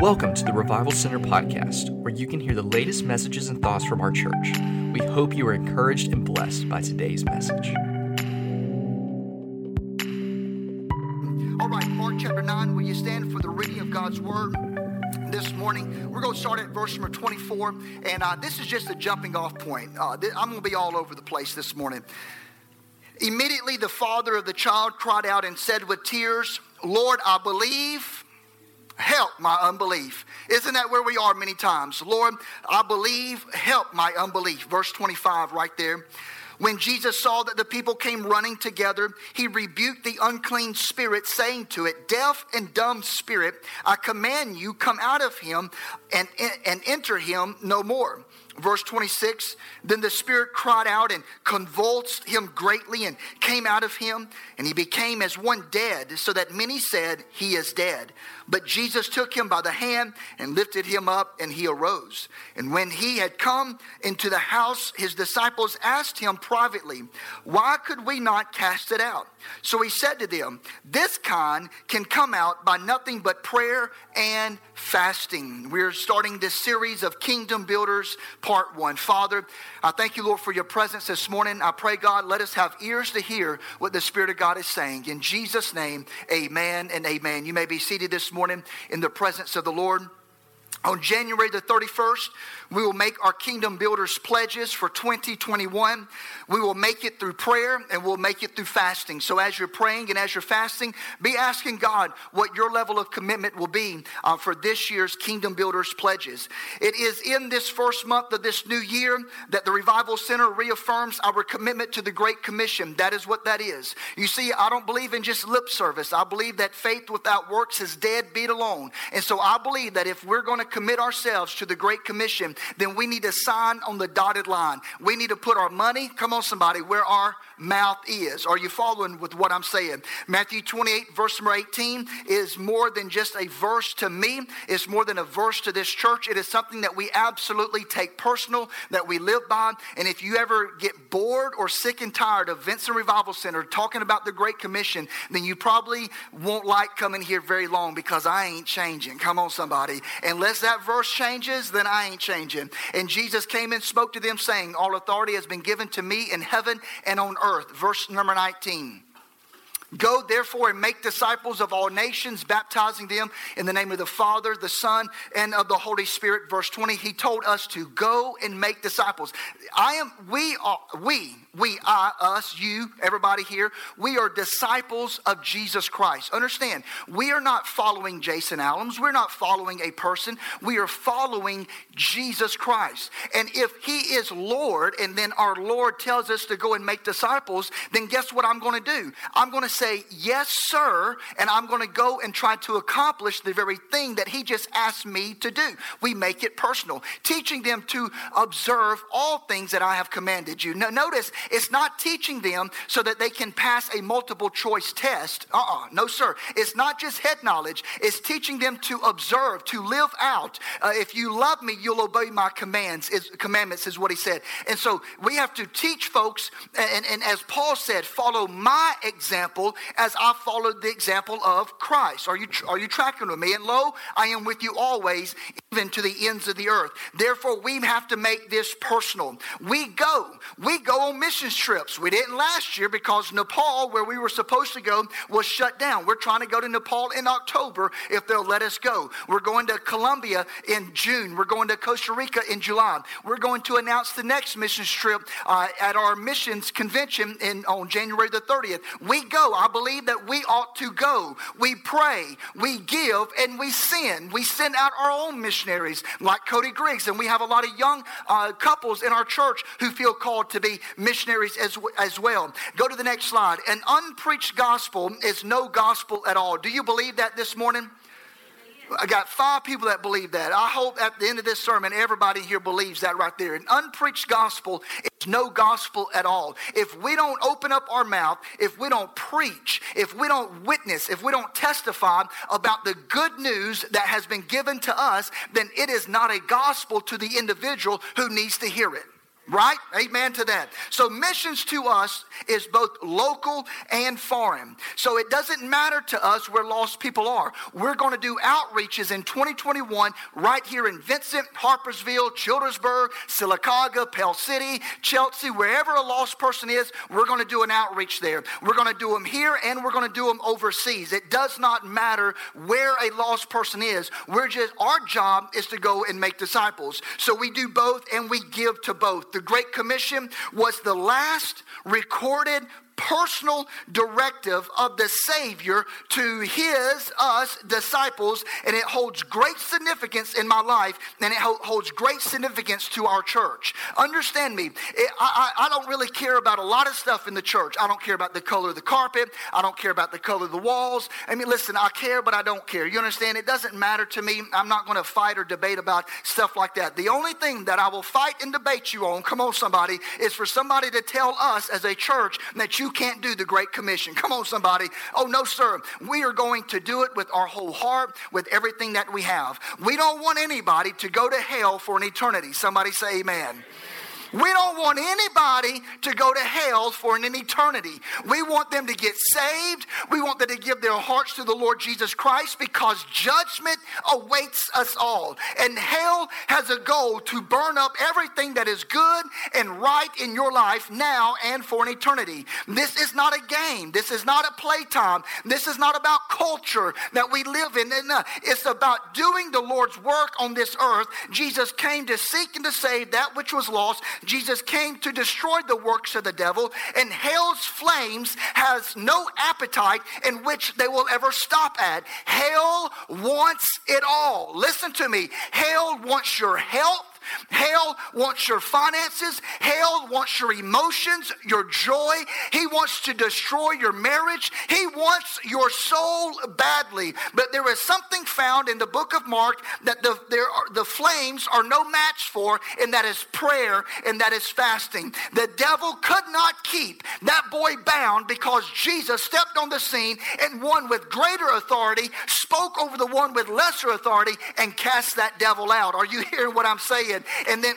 Welcome to the Revival Center podcast, where you can hear the latest messages and thoughts from our church. We hope you are encouraged and blessed by today's message. All right, Mark chapter 9, will you stand for the reading of God's word? This morning, we're going to start at verse number 24, and uh, this is just a jumping off point. Uh, th- I'm going to be all over the place this morning. Immediately, the father of the child cried out and said with tears, Lord, I believe help my unbelief. Isn't that where we are many times? Lord, I believe, help my unbelief. Verse 25, right there. When Jesus saw that the people came running together, he rebuked the unclean spirit, saying to it, Deaf and dumb spirit, I command you, come out of him and, and enter him no more. Verse 26 Then the Spirit cried out and convulsed him greatly and came out of him, and he became as one dead, so that many said, He is dead. But Jesus took him by the hand and lifted him up, and he arose. And when he had come into the house, his disciples asked him privately, Why could we not cast it out? So he said to them, This kind can come out by nothing but prayer and fasting. We're starting this series of Kingdom Builders, part one. Father, I thank you, Lord, for your presence this morning. I pray, God, let us have ears to hear what the Spirit of God is saying. In Jesus' name, amen and amen. You may be seated this morning in the presence of the Lord. On January the 31st, we will make our Kingdom Builders pledges for 2021. We will make it through prayer and we'll make it through fasting. So, as you're praying and as you're fasting, be asking God what your level of commitment will be uh, for this year's Kingdom Builders pledges. It is in this first month of this new year that the Revival Center reaffirms our commitment to the Great Commission. That is what that is. You see, I don't believe in just lip service, I believe that faith without works is dead beat alone. And so, I believe that if we're going to commit ourselves to the Great Commission, then we need to sign on the dotted line. We need to put our money, come on, somebody, where our mouth is. Are you following with what I'm saying? Matthew 28, verse number 18, is more than just a verse to me, it's more than a verse to this church. It is something that we absolutely take personal, that we live by. And if you ever get bored or sick and tired of Vincent Revival Center talking about the Great Commission, then you probably won't like coming here very long because I ain't changing. Come on, somebody. Unless that verse changes, then I ain't changing. And Jesus came and spoke to them, saying, All authority has been given to me in heaven and on earth. Verse number 19. Go therefore and make disciples of all nations, baptizing them in the name of the Father, the Son, and of the Holy Spirit. Verse 20, he told us to go and make disciples. I am, we are, we, we, I, us, you, everybody here, we are disciples of Jesus Christ. Understand, we are not following Jason Allums. We're not following a person. We are following Jesus Christ. And if he is Lord, and then our Lord tells us to go and make disciples, then guess what I'm going to do? I'm going to say, Yes, sir, and I'm going to go and try to accomplish the very thing that he just asked me to do. We make it personal, teaching them to observe all things that I have commanded you. Now, notice, it's not teaching them so that they can pass a multiple choice test. Uh uh no, sir. It's not just head knowledge, it's teaching them to observe, to live out. Uh, if you love me, you'll obey my commands. Is, commandments is what he said. And so we have to teach folks, and, and as Paul said, follow my example as I followed the example of Christ. Are you, are you tracking with me? And lo, I am with you always, even to the ends of the earth. Therefore, we have to make this personal. We go. We go on mission trips. We didn't last year because Nepal, where we were supposed to go, was shut down. We're trying to go to Nepal in October if they'll let us go. We're going to Colombia in June. We're going to Costa Rica in July. We're going to announce the next mission trip uh, at our missions convention in, on January the 30th. We go. I believe that we ought to go. We pray, we give, and we send. We send out our own missionaries like Cody Griggs, and we have a lot of young uh, couples in our church who feel called to be missionaries as, as well. Go to the next slide. An unpreached gospel is no gospel at all. Do you believe that this morning? I got five people that believe that. I hope at the end of this sermon, everybody here believes that right there. An unpreached gospel is no gospel at all. If we don't open up our mouth, if we don't preach, if we don't witness, if we don't testify about the good news that has been given to us, then it is not a gospel to the individual who needs to hear it. Right? Amen to that. So, missions to us is both local and foreign. So, it doesn't matter to us where lost people are. We're going to do outreaches in 2021 right here in Vincent, Harpersville, Childersburg, Sylacauga, Pell City, Chelsea, wherever a lost person is, we're going to do an outreach there. We're going to do them here and we're going to do them overseas. It does not matter where a lost person is. We're just, our job is to go and make disciples. So, we do both and we give to both the Great Commission was the last recorded personal directive of the Savior to his, us, disciples, and it holds great significance in my life, and it holds great significance to our church. Understand me, it, I, I don't really care about a lot of stuff in the church. I don't care about the color of the carpet, I don't care about the color of the walls. I mean, listen, I care, but I don't care. You understand? It doesn't matter to me. I'm not going to fight or debate about stuff like that. The only thing that I will fight and debate you on, come on, somebody, is for somebody to tell us as a church that you you can't do the Great Commission. Come on, somebody. Oh, no, sir. We are going to do it with our whole heart, with everything that we have. We don't want anybody to go to hell for an eternity. Somebody say amen. We don't want anybody to go to hell for an eternity. We want them to get saved. We want them to give their hearts to the Lord Jesus Christ because judgment awaits us all. And hell has a goal to burn up everything that is good and right in your life now and for an eternity. This is not a game. This is not a playtime. This is not about culture that we live in. Uh, it's about doing the Lord's work on this earth. Jesus came to seek and to save that which was lost. Jesus came to destroy the works of the devil, and hell's flames has no appetite in which they will ever stop at. Hell wants it all. Listen to me. Hell wants your health. Hell wants your finances. Hell wants your emotions, your joy. He wants to destroy your marriage. He wants your soul badly. But there is something found in the book of Mark that the, are, the flames are no match for, and that is prayer and that is fasting. The devil could not keep that boy bound because Jesus stepped on the scene and one with greater authority spoke over the one with lesser authority and cast that devil out. Are you hearing what I'm saying? And then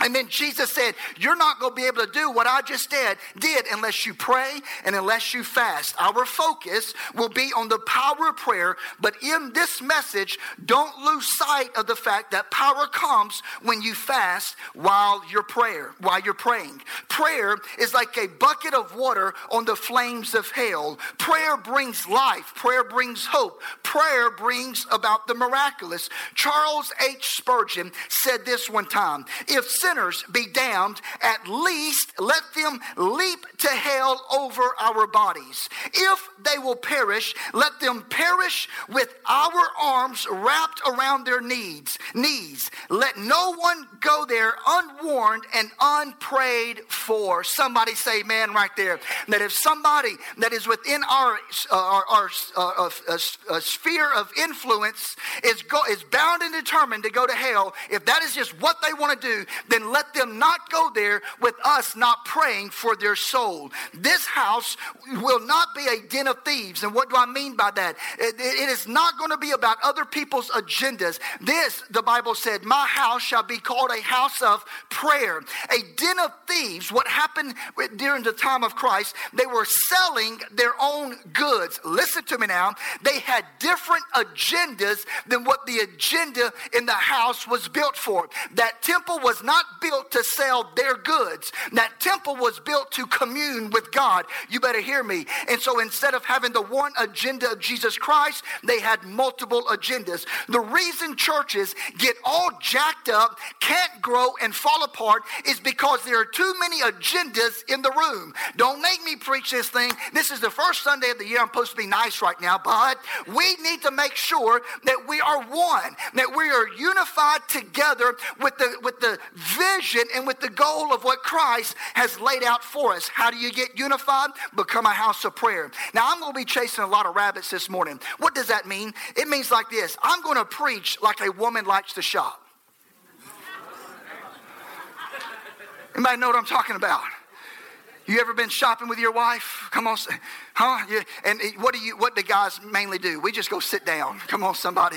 and then Jesus said, You're not going to be able to do what I just did, did unless you pray and unless you fast. Our focus will be on the power of prayer, but in this message, don't lose sight of the fact that power comes when you fast while you're prayer, while you're praying. Prayer is like a bucket of water on the flames of hell. Prayer brings life, prayer brings hope, prayer brings about the miraculous. Charles H. Spurgeon said this one time if sinners be damned, at least let them leap to hell over our bodies. If they will perish, let them perish with our arms wrapped around their knees. Knees. Let no one go there unwarned and unprayed for. Somebody say, "Man!" right there. That if somebody that is within our uh, our, our uh, uh, uh, sphere of influence is go, is bound and determined to go to hell, if that is just what they want to do, then let them not go there with us not praying for their soul. This house will not be a den of thieves. And what do I mean by that? it, it is not going to be about other people's agendas. This, the Bible said, my house shall be called a house of prayer. A den of thieves, what happened during the time of Christ, they were selling their own goods. Listen to me now. They had different agendas than what the agenda in the house was built for. That temple was not built to sell their goods. That temple was built to commune with God. You better hear me. And so instead of having the one agenda of Jesus Christ, they had multiple agendas. The reason churches get all jacked up, can't grow, and fall apart is because there are too many agendas in the room. Don't make me preach this thing. This is the first Sunday of the year. I'm supposed to be nice right now, but we need to make sure that we are one, that we are unified together with the with the vision and with the goal of what Christ has laid out for us. How do you get unified? Become a house of prayer. Now, I'm going to be chasing a lot of rabbits this morning. What does that mean? It means like this I'm going to preach like a woman likes to shop. Anybody know what I'm talking about? You ever been shopping with your wife? Come on, huh? Yeah. And what do you? What do guys mainly do? We just go sit down. Come on, somebody.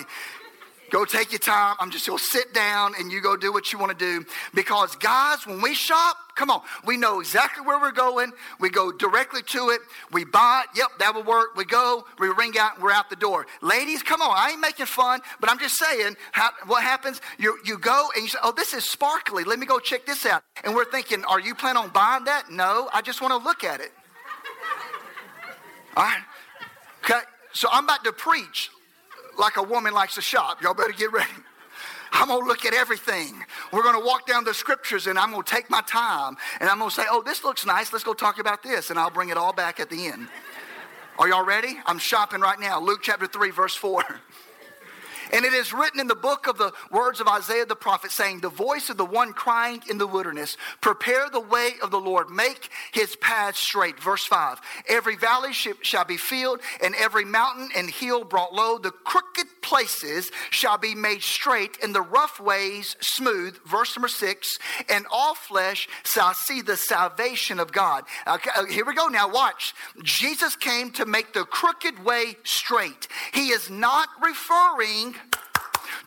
Go take your time. I'm just going to sit down and you go do what you want to do. Because, guys, when we shop, come on, we know exactly where we're going. We go directly to it. We buy it. Yep, that will work. We go, we ring out, we're out the door. Ladies, come on. I ain't making fun, but I'm just saying how, what happens. You, you go and you say, oh, this is sparkly. Let me go check this out. And we're thinking, are you planning on buying that? No, I just want to look at it. All right. Okay. So I'm about to preach like a woman likes to shop. Y'all better get ready. I'm going to look at everything. We're going to walk down the scriptures and I'm going to take my time and I'm going to say, oh, this looks nice. Let's go talk about this. And I'll bring it all back at the end. Are y'all ready? I'm shopping right now. Luke chapter 3, verse 4. And it is written in the book of the words of Isaiah the prophet, saying, The voice of the one crying in the wilderness, prepare the way of the Lord, make his path straight. Verse 5 Every valley shall be filled, and every mountain and hill brought low. The crooked places shall be made straight, and the rough ways smooth. Verse number 6 And all flesh shall see the salvation of God. Okay, uh, here we go now. Watch. Jesus came to make the crooked way straight. He is not referring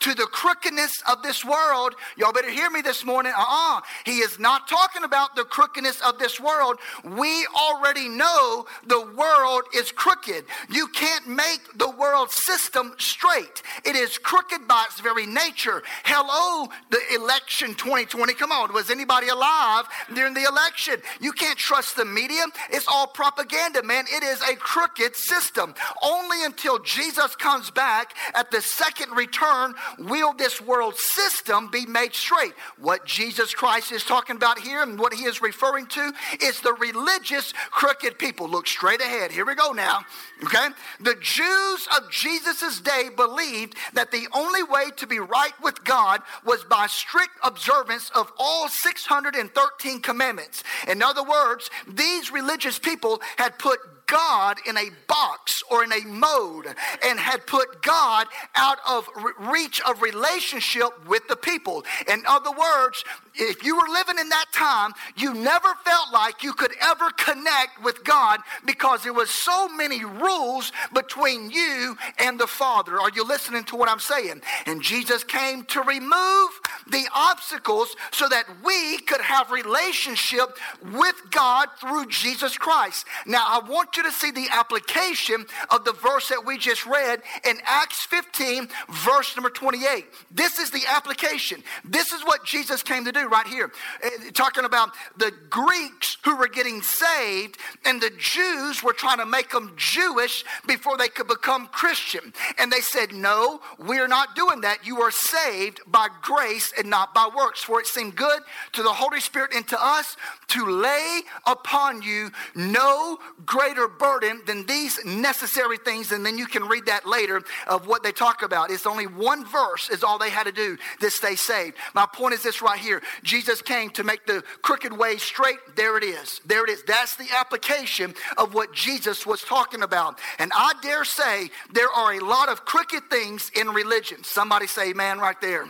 to the crookedness of this world. Y'all better hear me this morning. Uh uh-uh. uh He is not talking about the crookedness of this world. We already know the world is crooked. You can't make the world system straight, it is crooked by its very nature. Hello, the election 2020. Come on, was anybody alive during the election? You can't trust the media. It's all propaganda, man. It is a crooked system. Only until Jesus comes back at the second return will this world system be made straight. What Jesus Christ is talking about here and what he is referring to is the religious crooked people. Look straight ahead. Here we go now. Okay? The Jews of Jesus' day believed that the only way to be right with God was by strict observance of all 613 commandments. In other words, these religious people had put God in a box or in a mode and had put God out of reach of relationship with the people. In other words, if you were living in that time, you never felt like you could ever connect with God because there was so many rules between you and the Father. Are you listening to what I'm saying? And Jesus came to remove the obstacles so that we could have relationship with God through Jesus Christ. Now, I want you to see the application of the verse that we just read in Acts 15, verse number 28. This is the application. This is what Jesus came to do right here. Eh, talking about the Greeks who were getting saved, and the Jews were trying to make them Jewish before they could become Christian. And they said, No, we're not doing that. You are saved by grace and not by works. For it seemed good to the Holy Spirit and to us to lay upon you no greater burden than these necessary things. And then you can read that later of what they talk about. It's only one verse, is all they had to do to stay saved. My point is this right here Jesus came to make the crooked way straight. There it is. There it is. That's the application of what Jesus was talking about. And I dare say there are a lot of crooked things in religion. Somebody say, man, right there.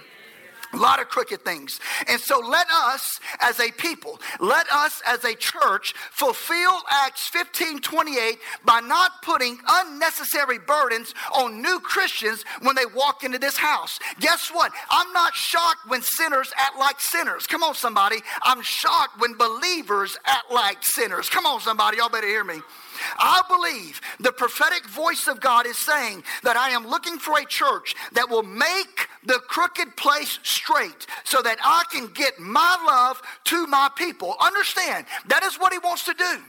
A lot of crooked things. And so let us as a people, let us as a church fulfill Acts 15 28 by not putting unnecessary burdens on new Christians when they walk into this house. Guess what? I'm not shocked when sinners act like sinners. Come on, somebody. I'm shocked when believers act like sinners. Come on, somebody. Y'all better hear me. I believe the prophetic voice of God is saying that I am looking for a church that will make the crooked place straight so that I can get my love to my people. Understand, that is what He wants to do.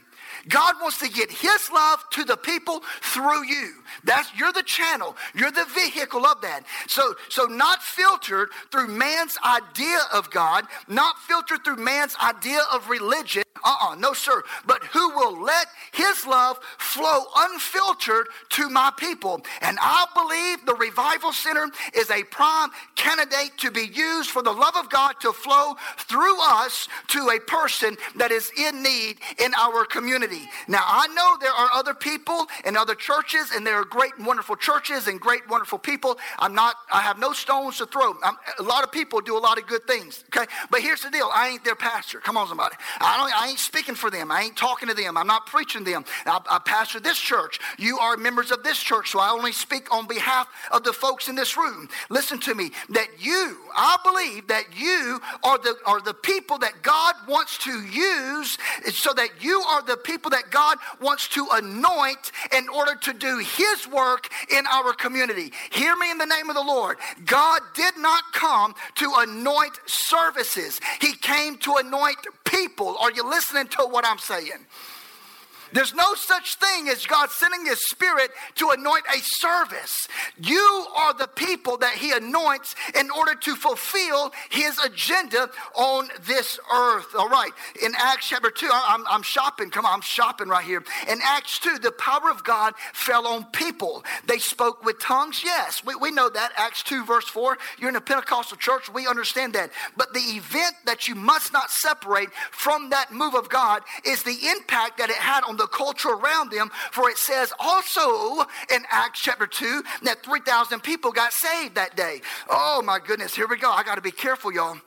God wants to get his love to the people through you. That's you're the channel. You're the vehicle of that. So so not filtered through man's idea of God, not filtered through man's idea of religion. Uh-uh, no sir. But who will let his love flow unfiltered to my people. And I believe the revival center is a prime candidate to be used for the love of God to flow through us to a person that is in need in our community. Now, I know there are other people and other churches, and there are great wonderful churches and great, wonderful people. I'm not, I have no stones to throw. I'm, a lot of people do a lot of good things, okay? But here's the deal I ain't their pastor. Come on, somebody. I, don't, I ain't speaking for them. I ain't talking to them. I'm not preaching to them. I, I pastor this church. You are members of this church, so I only speak on behalf of the folks in this room. Listen to me, that you, I believe that you are the, are the people that God wants to use so that you are the people that God wants to anoint in order to do his work in our community. Hear me in the name of the Lord. God did not come to anoint services. He came to anoint people. Are you listening to what I'm saying? There's no such thing as God sending His Spirit to anoint a service. You are the people that He anoints in order to fulfill His agenda on this earth. All right. In Acts chapter 2, I'm, I'm shopping. Come on, I'm shopping right here. In Acts 2, the power of God fell on people. They spoke with tongues. Yes, we, we know that. Acts 2, verse 4. You're in a Pentecostal church. We understand that. But the event that you must not separate from that move of God is the impact that it had on the culture around them. For it says also in Acts chapter 2 that 3,000 people got saved that day. Oh my goodness, here we go. I got to be careful, y'all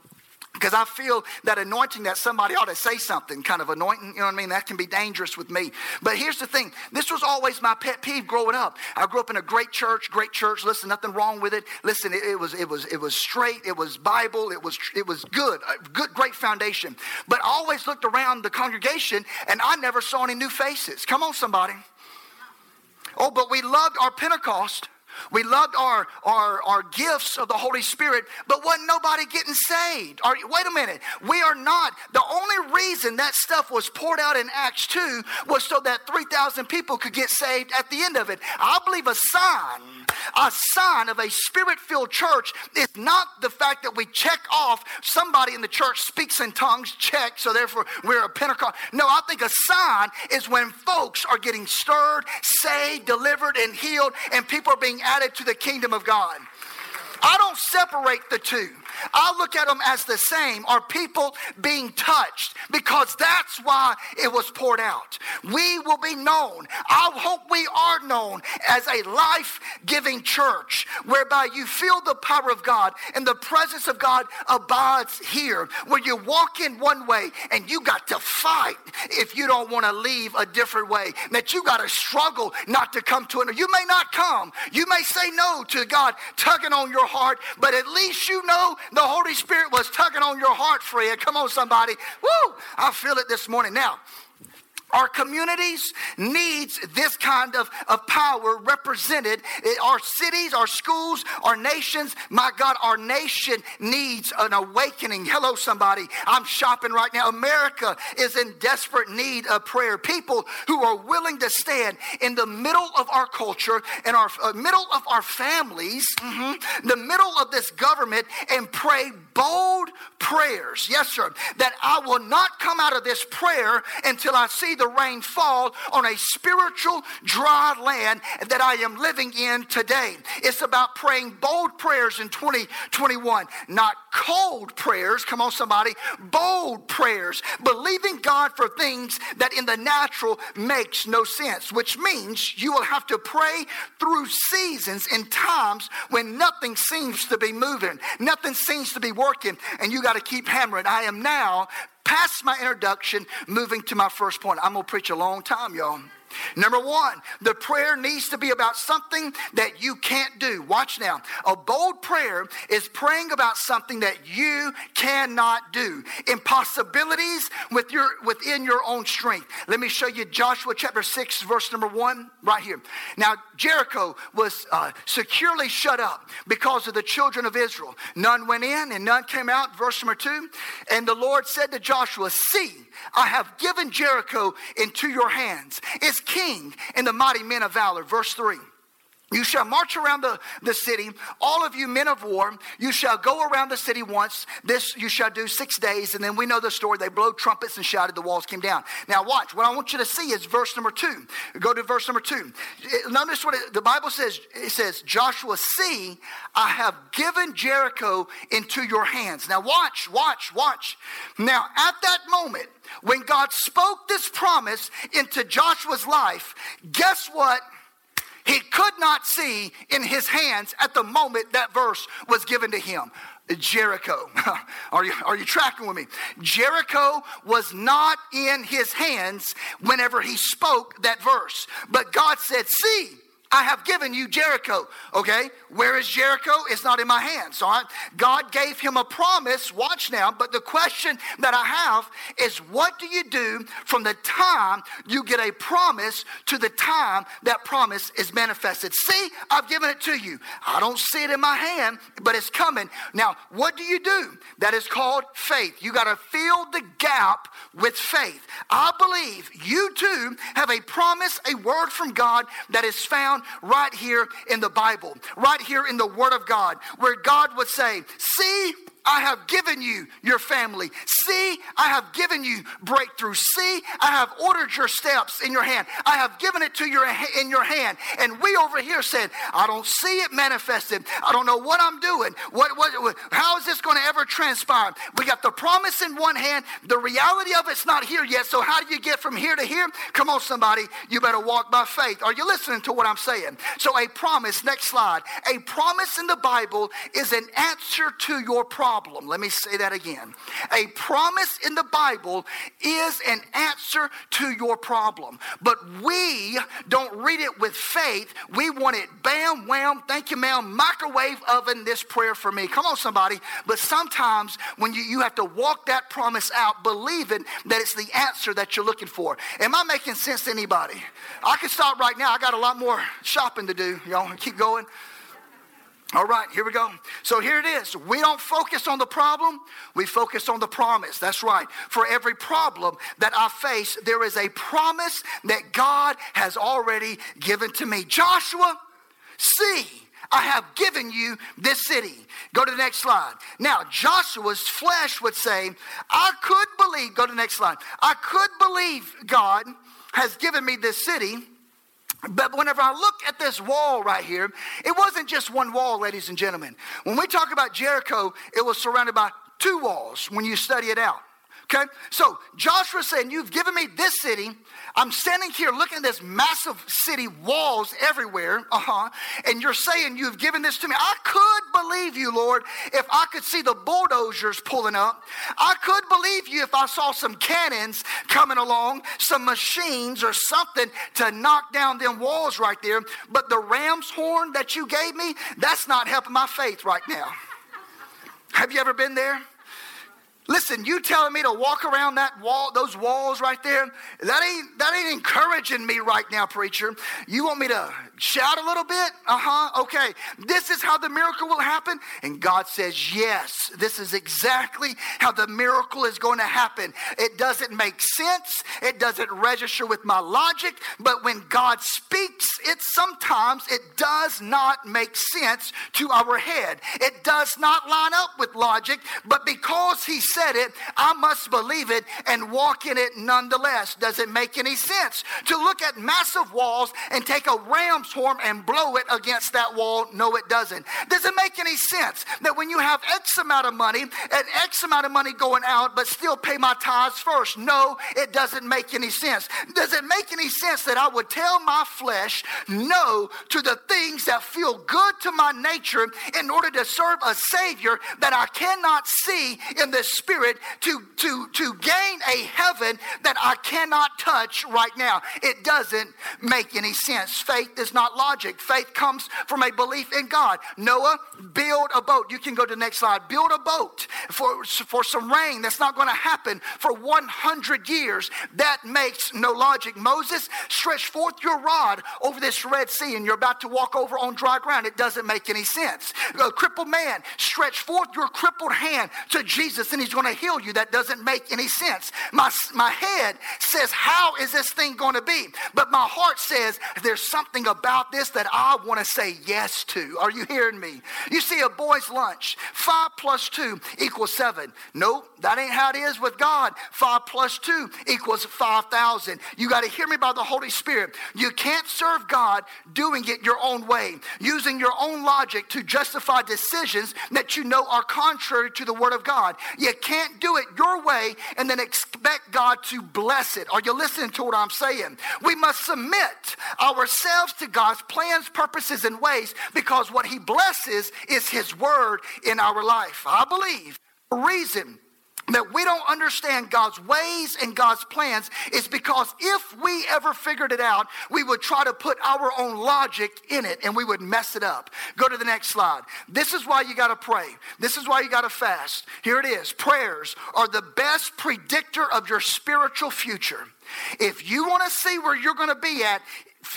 because I feel that anointing that somebody ought to say something, kind of anointing, you know what I mean? That can be dangerous with me. But here's the thing this was always my pet peeve growing up. I grew up in a great church, great church. Listen, nothing wrong with it. Listen, it, it was it was it was straight, it was Bible, it was it was good, good, great foundation. But I always looked around the congregation and I never saw any new faces. Come on, somebody. Oh, but we loved our Pentecost. We loved our, our, our gifts of the Holy Spirit, but wasn't nobody getting saved. Are, wait a minute. We are not. The only reason that stuff was poured out in Acts 2 was so that 3,000 people could get saved at the end of it. I believe a sign, a sign of a spirit filled church is not the fact that we check off somebody in the church speaks in tongues, check, so therefore we're a Pentecost. No, I think a sign is when folks are getting stirred, saved, delivered, and healed, and people are being added to the kingdom of God. I don't separate the two. I look at them as the same. Are people being touched? Because that's why it was poured out. We will be known. I hope we are known as a life giving church whereby you feel the power of God and the presence of God abides here, where you walk in one way and you got to fight if you don't want to leave a different way. That you got to struggle not to come to it. You may not come. You may say no to God tugging on your heart, but at least you know the Holy Spirit was tugging on your heart, Fred. Come on, somebody. Woo! I feel it this morning. Now, our communities needs this kind of, of power represented. Our cities, our schools, our nations, my God, our nation needs an awakening. Hello, somebody. I'm shopping right now. America is in desperate need of prayer. People who are willing to stand in the middle of our culture and our uh, middle of our families, mm-hmm, the middle of this government, and pray bold prayers. Yes, sir. That I will not come out of this prayer until I see the rain fall on a spiritual dry land that I am living in today. It's about praying bold prayers in 2021, not cold prayers. Come on, somebody. Bold prayers, believing God for things that in the natural makes no sense, which means you will have to pray through seasons and times when nothing seems to be moving, nothing seems to be working, and you got to keep hammering. I am now past my introduction, moving to my first point. I'm going to preach a long time, y'all. Number one, the prayer needs to be about something that you can't do. Watch now. A bold prayer is praying about something that you cannot do. Impossibilities with your, within your own strength. Let me show you Joshua chapter 6, verse number 1, right here. Now, Jericho was uh, securely shut up because of the children of Israel. None went in and none came out. Verse number 2. And the Lord said to Joshua, See, I have given Jericho into your hands. It's king and the mighty men of valor. Verse 3. You shall march around the, the city, all of you men of war. You shall go around the city once. This you shall do six days. And then we know the story. They blow trumpets and shouted, the walls came down. Now, watch. What I want you to see is verse number two. Go to verse number two. Notice what it, the Bible says. It says, Joshua, see, I have given Jericho into your hands. Now, watch, watch, watch. Now, at that moment, when God spoke this promise into Joshua's life, guess what? He could not see in his hands at the moment that verse was given to him. Jericho. are, you, are you tracking with me? Jericho was not in his hands whenever he spoke that verse. But God said, See, I have given you Jericho. Okay, where is Jericho? It's not in my hands. All right, God gave him a promise. Watch now. But the question that I have is, what do you do from the time you get a promise to the time that promise is manifested? See, I've given it to you. I don't see it in my hand, but it's coming. Now, what do you do? That is called faith. You got to fill the gap with faith. I believe you too have a promise, a word from God that is found found right here in the Bible, right here in the Word of God, where God would say, See, I have given you your family. See, I have given you breakthrough. See, I have ordered your steps in your hand. I have given it to your in your hand. And we over here said, I don't see it manifested. I don't know what I'm doing. What, what, how is this going to ever transpire? We got the promise in one hand. The reality of it's not here yet. So how do you get from here to here? Come on, somebody. You better walk by faith. Are you listening to what I'm saying? So a promise, next slide. A promise in the Bible is an answer to your problem problem. Let me say that again. A promise in the Bible is an answer to your problem. But we don't read it with faith. We want it bam, wham, thank you, ma'am, microwave oven this prayer for me. Come on, somebody. But sometimes when you, you have to walk that promise out, believing that it's the answer that you're looking for. Am I making sense to anybody? I can stop right now. I got a lot more shopping to do. Y'all keep going. All right, here we go. So here it is. We don't focus on the problem, we focus on the promise. That's right. For every problem that I face, there is a promise that God has already given to me. Joshua, see, I have given you this city. Go to the next slide. Now, Joshua's flesh would say, I could believe, go to the next slide. I could believe God has given me this city but whenever I look at this wall right here, it wasn't just one wall, ladies and gentlemen. When we talk about Jericho, it was surrounded by two walls when you study it out. Okay? So Joshua said, You've given me this city. I'm standing here looking at this massive city, walls everywhere. Uh-huh. And you're saying you've given this to me. I could believe you, Lord, if I could see the bulldozers pulling up. I could believe you if I saw some cannons coming along, some machines or something to knock down them walls right there. But the ram's horn that you gave me, that's not helping my faith right now. Have you ever been there? Listen, you telling me to walk around that wall, those walls right there, that ain't that ain't encouraging me right now, preacher. You want me to shout a little bit? Uh-huh. Okay. This is how the miracle will happen. And God says, "Yes, this is exactly how the miracle is going to happen." It doesn't make sense. It doesn't register with my logic, but when God speaks, it sometimes it does not make sense to our head. It does not line up with logic, but because he said said it, I must believe it and walk in it nonetheless. Does it make any sense to look at massive walls and take a ram's and blow it against that wall? No, it doesn't. Does it make any sense that when you have X amount of money and X amount of money going out, but still pay my tithes first? No, it doesn't make any sense. Does it make any sense that I would tell my flesh no to the things that feel good to my nature in order to serve a Savior that I cannot see in the spirit? spirit to, to, to gain a heaven that I cannot touch right now. It doesn't make any sense. Faith is not logic. Faith comes from a belief in God. Noah, build a boat. You can go to the next slide. Build a boat for, for some rain that's not going to happen for 100 years. That makes no logic. Moses, stretch forth your rod over this Red Sea and you're about to walk over on dry ground. It doesn't make any sense. A crippled man, stretch forth your crippled hand to Jesus and he's going to heal you. That doesn't make any sense. My, my head says, How is this thing going to be? But my heart says, There's something about this that I want to say yes to. Are you hearing me? You see, a boy's lunch, five plus two equals seven. Nope, that ain't how it is with God. Five plus two equals 5,000. You got to hear me by the Holy Spirit. You can't serve God doing it your own way, using your own logic to justify decisions that you know are contrary to the Word of God. You can't do it your way and then expect God to bless it. Are you listening to what I'm saying? We must submit ourselves to God's plans, purposes, and ways because what He blesses is His word in our life. I believe the reason that we don't understand God's ways and God's plans is because if we ever figured it out, we would try to put our own logic in it and we would mess it up. Go to the next slide. This is why you got to pray. This is why you got to fast. Here it is. Prayers are the best predictor of your spiritual future. If you want to see where you're going to be at,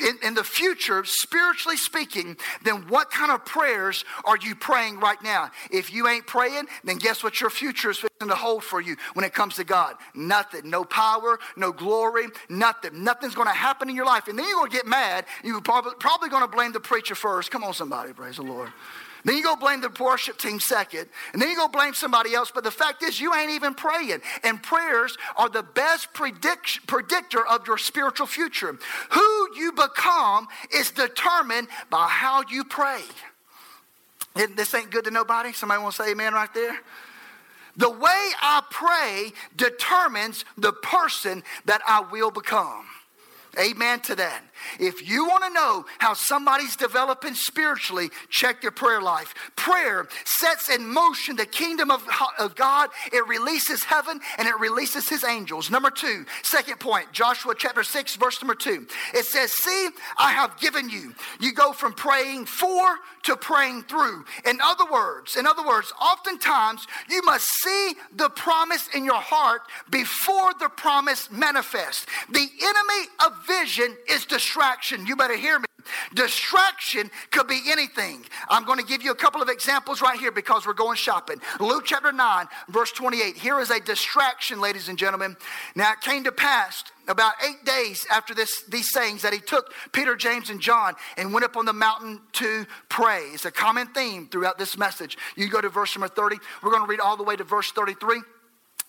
in, in, the future, spiritually speaking, then what kind of prayers are you praying right now? If you ain't praying, then guess what your future is going to hold for you when it comes to God? Nothing. No power, no glory, nothing. Nothing's going to happen in your life. And then you're going to get mad. You're probably, probably going to blame the preacher first. Come on, somebody, praise the Lord. Then you go blame the worship team second. And then you go blame somebody else. But the fact is, you ain't even praying. And prayers are the best predict- predictor of your spiritual future. Who you become is determined by how you pray. And this ain't good to nobody. Somebody want to say amen right there? The way I pray determines the person that I will become. Amen to that. If you want to know how somebody's developing spiritually, check their prayer life. Prayer sets in motion the kingdom of, of God. It releases heaven and it releases his angels. Number two, second point, Joshua chapter 6, verse number 2. It says, See, I have given you. You go from praying for to praying through. In other words, in other words, oftentimes you must see the promise in your heart before the promise manifests. The enemy of vision is destroyed distraction. You better hear me. Distraction could be anything. I'm going to give you a couple of examples right here because we're going shopping. Luke chapter 9, verse 28. Here is a distraction, ladies and gentlemen. Now it came to pass about eight days after this, these sayings that he took Peter, James, and John and went up on the mountain to pray. It's a common theme throughout this message. You go to verse number 30. We're going to read all the way to verse 33.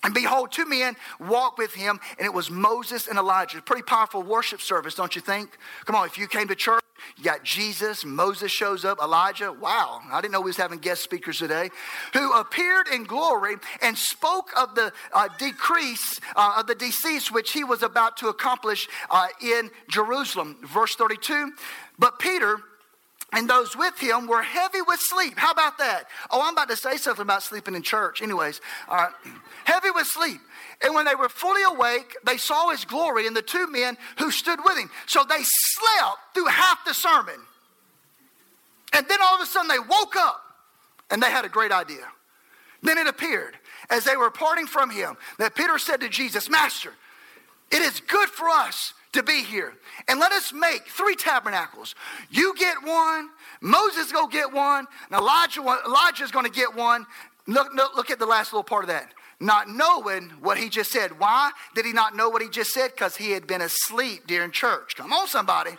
And behold, two men walked with him, and it was Moses and Elijah. Pretty powerful worship service, don't you think? Come on, if you came to church, you got Jesus, Moses shows up, Elijah. Wow, I didn't know we was having guest speakers today. Who appeared in glory and spoke of the uh, decrease uh, of the decease which he was about to accomplish uh, in Jerusalem. Verse 32. But Peter and those with him were heavy with sleep. How about that? Oh, I'm about to say something about sleeping in church. Anyways, all right. Heavy with sleep. And when they were fully awake, they saw his glory and the two men who stood with him. So they slept through half the sermon. And then all of a sudden they woke up and they had a great idea. Then it appeared as they were parting from him that Peter said to Jesus, Master, it is good for us to be here. And let us make three tabernacles. You get one, Moses go get one, and Elijah Elijah's going to get one. Look, look, look at the last little part of that. Not knowing what he just said. Why did he not know what he just said? Because he had been asleep during church. Come on, somebody.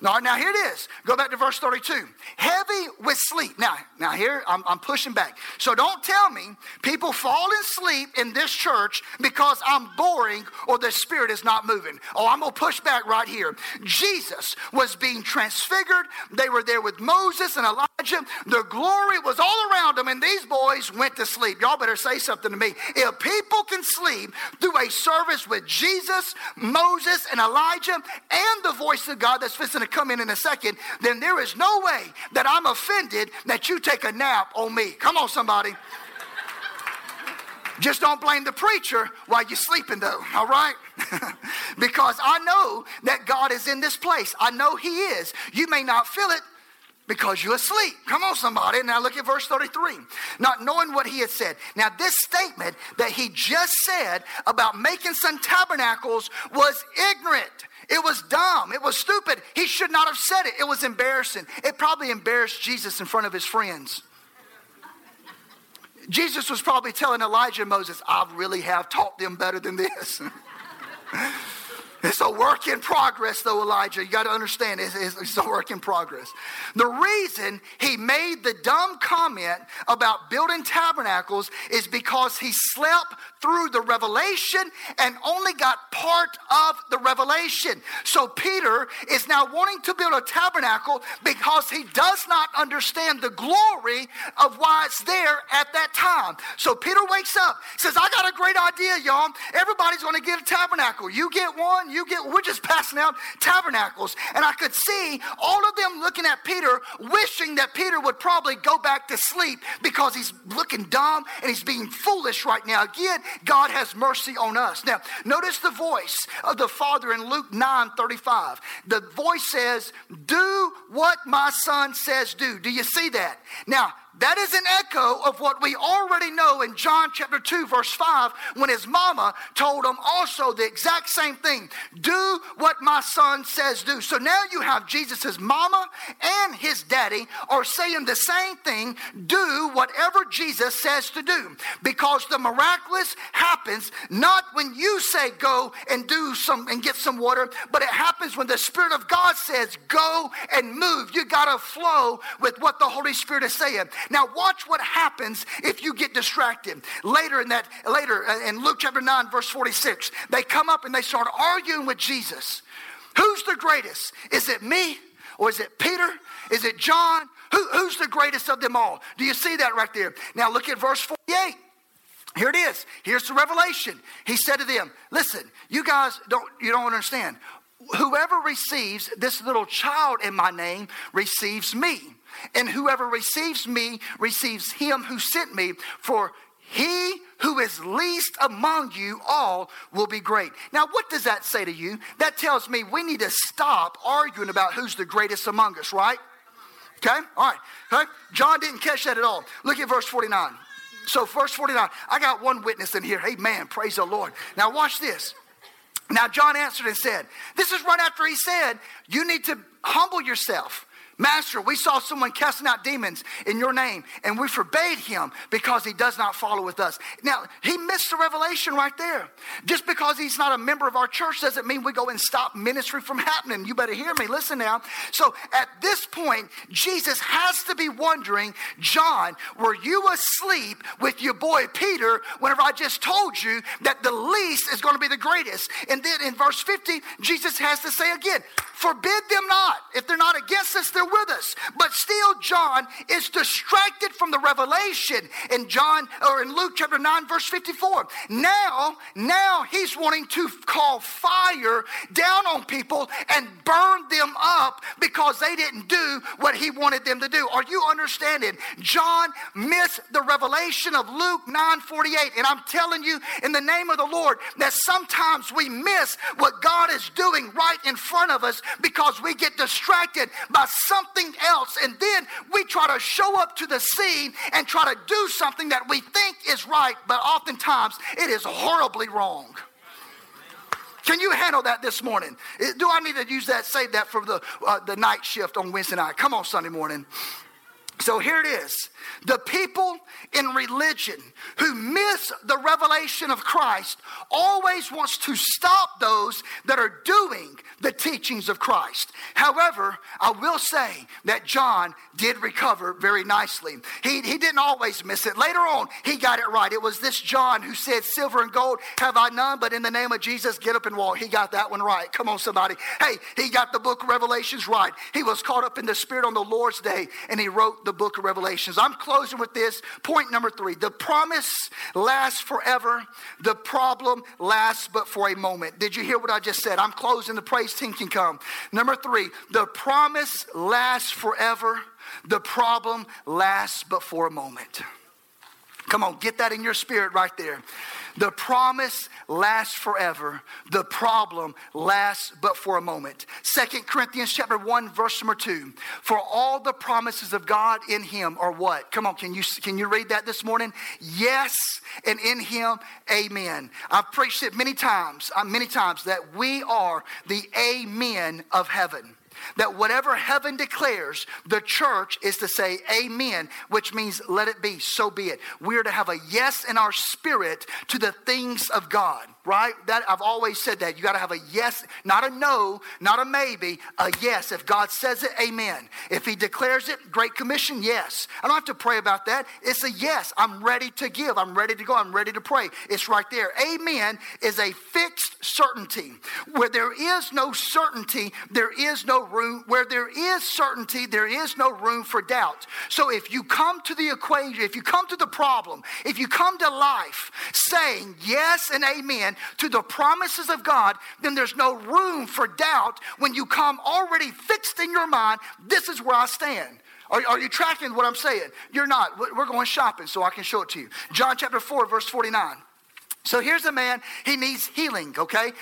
Now, now here it is. Go back to verse 32. Heavy with sleep. Now, now here I'm, I'm pushing back. So don't tell me people fall asleep in this church because I'm boring or the spirit is not moving. Oh, I'm gonna push back right here. Jesus was being transfigured. They were there with Moses and Elijah. The glory was all around them, and these boys went to sleep. Y'all better say something to me. If people can sleep through a service with Jesus, Moses, and Elijah, and the voice of God that's fixing to come in in a second, then there is no way that I'm offended that you take a nap on me. Come on, somebody. Just don't blame the preacher while you're sleeping, though, all right? because I know that God is in this place. I know He is. You may not feel it, because you're asleep. Come on, somebody. Now look at verse 33. Not knowing what he had said. Now, this statement that he just said about making some tabernacles was ignorant. It was dumb. It was stupid. He should not have said it. It was embarrassing. It probably embarrassed Jesus in front of his friends. Jesus was probably telling Elijah and Moses, I really have taught them better than this. It's a work in progress, though, Elijah. You got to understand, it's, it's, a work in progress. The reason he made the dumb comment about building tabernacles is because he slept through the revelation and only got part of the revelation. So Peter is now wanting to build a tabernacle because he does not understand the glory of why it's there at that time. So Peter wakes up, says, I got a great idea, y'all. Everybody's going to get a tabernacle. You get one, you get, we're just passing out tabernacles. And I could see all of them looking at Peter, wishing that Peter would probably go back to sleep because he's looking dumb and he's being foolish right now. Again, God has mercy on us. Now, notice the voice of the Father in Luke 9 35. The voice says, Do what my son says do. Do you see that? Now, that is an echo of what we already know in John chapter 2, verse 5, when his mama told him also the exact same thing do what my son says do. So now you have Jesus' mama and his daddy are saying the same thing do whatever Jesus says to do. Because the miraculous happens not when you say go and do some and get some water, but it happens when the Spirit of God says go and move. You got to flow with what the Holy Spirit is saying. Now, watch what happens if you get distracted. Later in that, later uh, in Luke chapter 9, verse 46, they come up and they start arguing with Jesus. Who's the greatest? Is it me? Or is it Peter? Is it John? Who, who's the greatest of them all? Do you see that right there? Now look at verse 48. Here it is. Here's the revelation. He said to them, Listen, you guys don't you don't understand. Whoever receives this little child in my name receives me. And whoever receives me receives him who sent me. For he who is least among you all will be great. Now, what does that say to you? That tells me we need to stop arguing about who's the greatest among us, right? Okay? All right. Okay? John didn't catch that at all. Look at verse 49. So, verse 49, I got one witness in here. Amen. Praise the Lord. Now, watch this. Now, John answered and said, This is right after he said, You need to humble yourself. Master, we saw someone casting out demons in your name, and we forbade him because he does not follow with us. Now, he missed the revelation right there. Just because he's not a member of our church doesn't mean we go and stop ministry from happening. You better hear me. Listen now. So at this point, Jesus has to be wondering, John, were you asleep with your boy Peter whenever I just told you that the least is going to be the greatest? And then in verse 50, Jesus has to say again, forbid them not. If they're not against us, they're there with us. But still, John is distracted from the revelation in John or in Luke chapter 9, verse 54. Now, now he's wanting to call fire down on people and burn them up because they didn't do what he wanted them to do. Are you understanding? John missed the revelation of Luke 9 48. And I'm telling you, in the name of the Lord, that sometimes we miss what God is doing right in front of us because we get distracted by else. And then we try to show up to the scene and try to do something that we think is right, but oftentimes it is horribly wrong. Can you handle that this morning? Do I need to use that, save that for the, uh, the night shift on Wednesday night? Come on, Sunday morning. So here it is. The people in religion who miss the revelation of Christ always wants to stop those that are doing the teachings of Christ. However, I will say that John did recover very nicely. He, he didn't always miss it. Later on, he got it right. It was this John who said, Silver and gold have I none, but in the name of Jesus, get up and walk. He got that one right. Come on, somebody. Hey, he got the book Revelations right. He was caught up in the Spirit on the Lord's day, and he wrote the book of Revelations. I'm closing with this. Point number three the promise lasts forever, the problem lasts but for a moment. Did you hear what I just said? I'm closing, the praise team can come. Number three, the promise lasts forever, the problem lasts but for a moment. Come on, get that in your spirit right there. The promise lasts forever. The problem lasts but for a moment. Second Corinthians chapter 1 verse number 2. For all the promises of God in him are what? Come on, can you can you read that this morning? Yes, and in him amen. I've preached it many times, uh, many times that we are the amen of heaven that whatever heaven declares, the church is to say amen, which means let it be, so be it. We are to have a yes in our spirit to the things of God right? That I've always said that. You got to have a yes, not a no, not a maybe, a yes. If God says it, amen. If he declares it, great commission, yes. I don't have to pray about that. It's a yes. I'm ready to give. I'm ready to go. I'm ready to pray. It's right there. Amen is a fixed certainty. Where there is no certainty, there is no room. Where there is certainty, there is no room for doubt. So if you come to the equation, if you come to the problem, if you come to life saying yes and amen, to the promises of God, then there's no room for doubt when you come already fixed in your mind, this is where I stand. Are, are, you tracking what I'm saying? You're not. We're going shopping so I can show it to you. John chapter 4, verse 49. So here's a man, he needs healing, okay?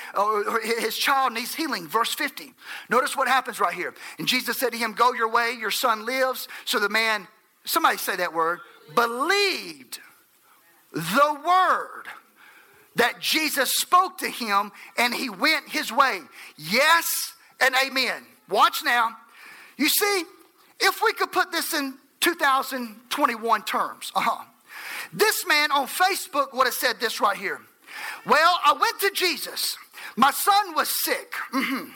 his child needs healing. Verse 50. Notice what happens right here. And Jesus said to him, Go your way, your son lives. So the man, somebody say that word, believed the word that Jesus spoke to him and he went his way. Yes and amen. Watch now. You see, if we could put this in 2021 terms, uh huh. This man on Facebook would have said this right here. Well, I went to Jesus. My son was sick. Mm-hmm.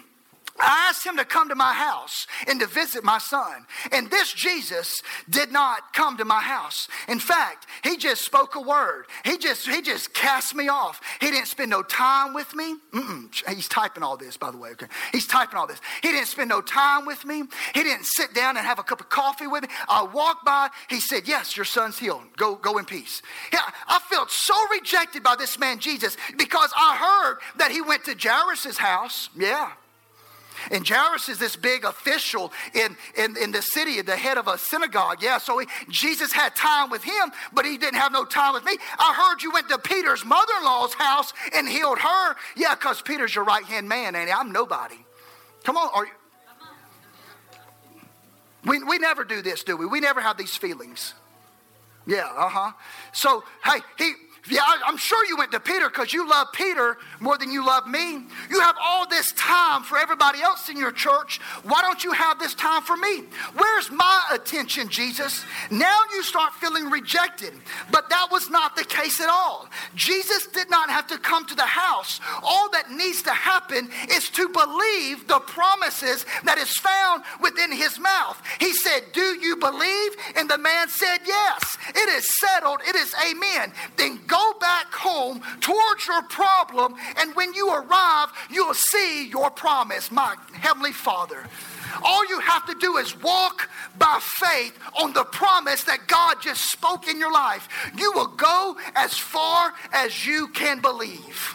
I asked him to come to my house and to visit my son. And this Jesus did not come to my house. In fact, he just spoke a word. He just he just cast me off. He didn't spend no time with me. Mm-mm. He's typing all this, by the way. Okay, he's typing all this. He didn't spend no time with me. He didn't sit down and have a cup of coffee with me. I walked by. He said, "Yes, your son's healed. Go go in peace." Yeah, I felt so rejected by this man Jesus because I heard that he went to Jairus' house. Yeah. And Jairus is this big official in, in, in the city, the head of a synagogue. Yeah, so he, Jesus had time with him, but he didn't have no time with me. I heard you went to Peter's mother in law's house and healed her. Yeah, because Peter's your right hand man, and I'm nobody. Come on, are you? We, we never do this, do we? We never have these feelings. Yeah, uh huh. So, hey, he, yeah, I'm sure you went to Peter because you love Peter more than you love me. You have all this time for everybody else in your church. Why don't you have this time for me? Where's my attention, Jesus? Now you start feeling rejected. But that was not the case at all. Jesus did not have to come to the house. All that needs to happen is to believe the promises that is found within his mouth. He said, Do you believe? And the man said, Yes. It is settled. It is amen. Then go go back home towards your problem, and when you arrive, you'll see your promise, my Heavenly Father. All you have to do is walk by faith on the promise that God just spoke in your life. You will go as far as you can believe.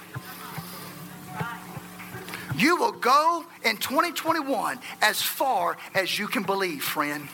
You will go in 2021 as far as you can believe, friend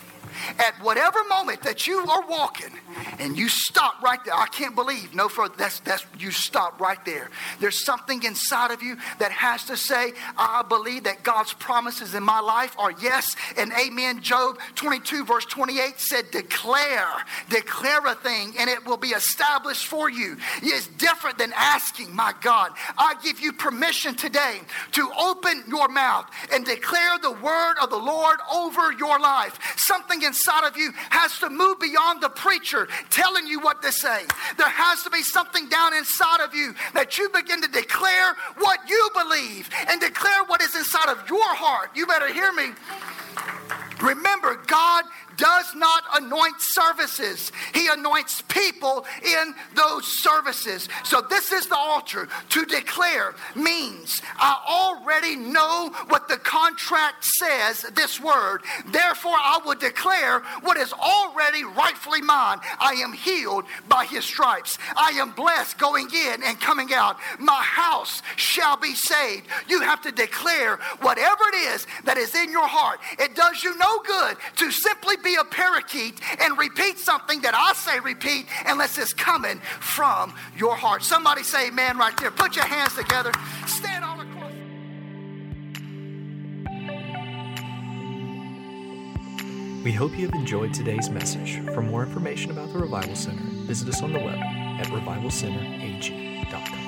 at whatever moment that you are walking and you stop right there. I can't believe no further. That's that's you stop right there. There's something inside of you that has to say, I believe that God's promises in my life are yes and amen. Job 22, verse 28 said, Declare, declare a thing, and it will be established for you. It's different than asking, my God. I give you permission today to open your mouth and declare the word of the Lord over your life. Something inside of you has to move beyond the preacher telling you what to say. There has to be something down inside of you that you begin to declare what you believe and declare what is inside of your heart. You better hear me. Remember, God does not anoint services, He anoints people in those services. So, this is the altar. To declare means I already know what the contract says, this word. Therefore, I will declare what is already rightfully mine. I am healed by His stripes. I am blessed going in and coming out. My house shall be saved. You have to declare whatever it is that is in your heart. It does you no good to simply be a parakeet and repeat something that I say repeat unless it's coming from your heart. Somebody say amen right there. Put your hands together. Stand all across. We hope you have enjoyed today's message. For more information about the Revival Center, visit us on the web at revivalcenterag.com.